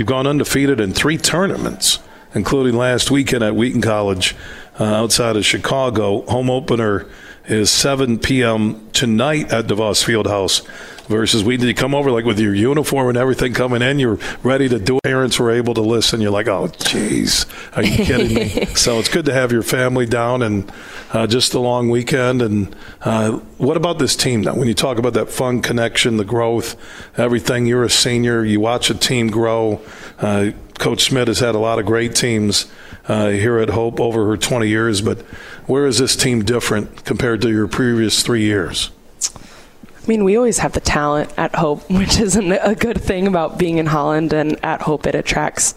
You've gone undefeated in three tournaments, including last weekend at Wheaton College uh, outside of Chicago. Home opener is 7 p.m. tonight at DeVos Fieldhouse versus we did you come over like with your uniform and everything coming in you're ready to do it. Parents were able to listen. You're like oh jeez are you kidding me? So it's good to have your family down and uh, just a long weekend. And uh, what about this team now when you talk about that fun connection the growth everything you're a senior you watch a team grow uh, coach smith has had a lot of great teams uh, here at hope over her 20 years but where is this team different compared to your previous three years I mean, we always have the talent at Hope, which isn't a good thing about being in Holland. And at Hope, it attracts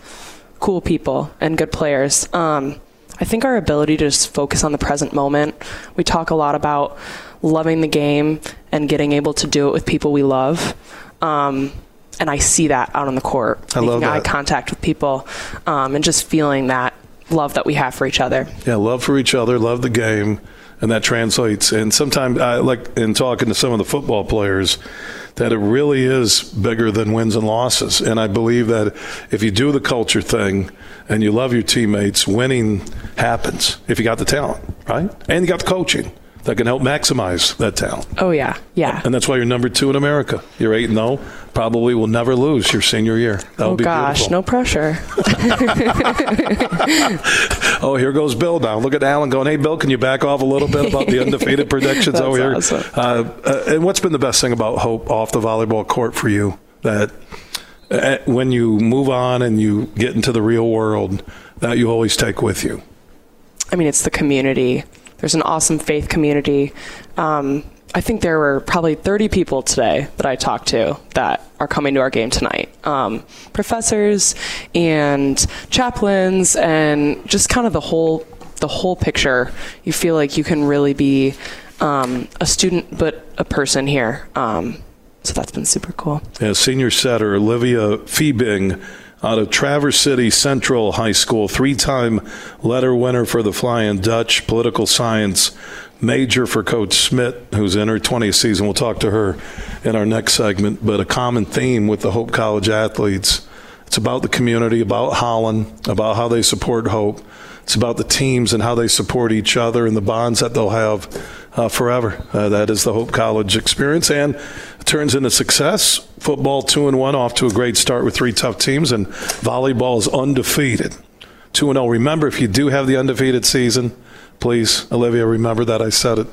cool people and good players. Um, I think our ability to just focus on the present moment. We talk a lot about loving the game and getting able to do it with people we love. Um, and I see that out on the court, I making love that. eye contact with people, um, and just feeling that love that we have for each other. Yeah, love for each other, love the game, and that translates. And sometimes, I like in talking to some of the football players, that it really is bigger than wins and losses. And I believe that if you do the culture thing and you love your teammates, winning happens if you got the talent, right? And you got the coaching that can help maximize that talent. Oh yeah, yeah. And that's why you're number two in America. You're eight and zero. Probably will never lose your senior year. That oh would be gosh, beautiful. no pressure. Oh, here goes Bill now. Look at Alan going, hey, Bill, can you back off a little bit about the undefeated predictions over here? awesome. Uh, uh, and what's been the best thing about Hope off the volleyball court for you? That uh, when you move on and you get into the real world, that you always take with you. I mean, it's the community. There's an awesome faith community. Um, I think there were probably 30 people today that I talked to that are coming to our game tonight. Um, professors and chaplains and just kind of the whole the whole picture. You feel like you can really be um, a student, but a person here. Um, so that's been super cool. Yeah, senior setter Olivia Fiebing out of Traverse City Central High School, three time letter winner for the Flying Dutch, political science major for Coach Smith, who's in her 20th season. We'll talk to her in our next segment. But a common theme with the Hope College athletes it's about the community, about Holland, about how they support Hope. It's about the teams and how they support each other and the bonds that they'll have uh, forever. Uh, that is the Hope College experience, and turns into success. Football two and one, off to a great start with three tough teams, and volleyball is undefeated, two and zero. Remember, if you do have the undefeated season, please, Olivia, remember that I said it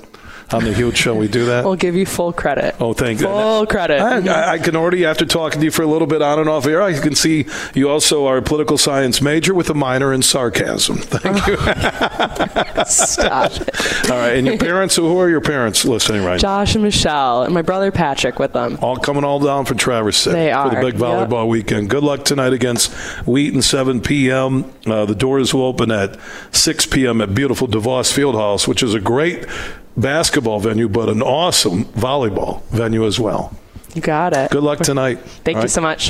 on the huge show. We do that. We'll give you full credit. Oh, thank you. Full credit. I, I can already, after talking to you for a little bit on and off air, I can see you also are a political science major with a minor in sarcasm. Thank you. Stop it. All right, and your parents, who are your parents listening right now? Josh and Michelle and my brother Patrick with them. All coming all down from Traverse City They for the are, big yep. volleyball weekend. Good luck tonight against Wheaton, 7 p.m. Uh, the doors will open at 6 p.m. at beautiful DeVos Fieldhouse, which is a great basketball venue, but an awesome volleyball venue as well. You got it. Good luck tonight. Thank All you right? so much.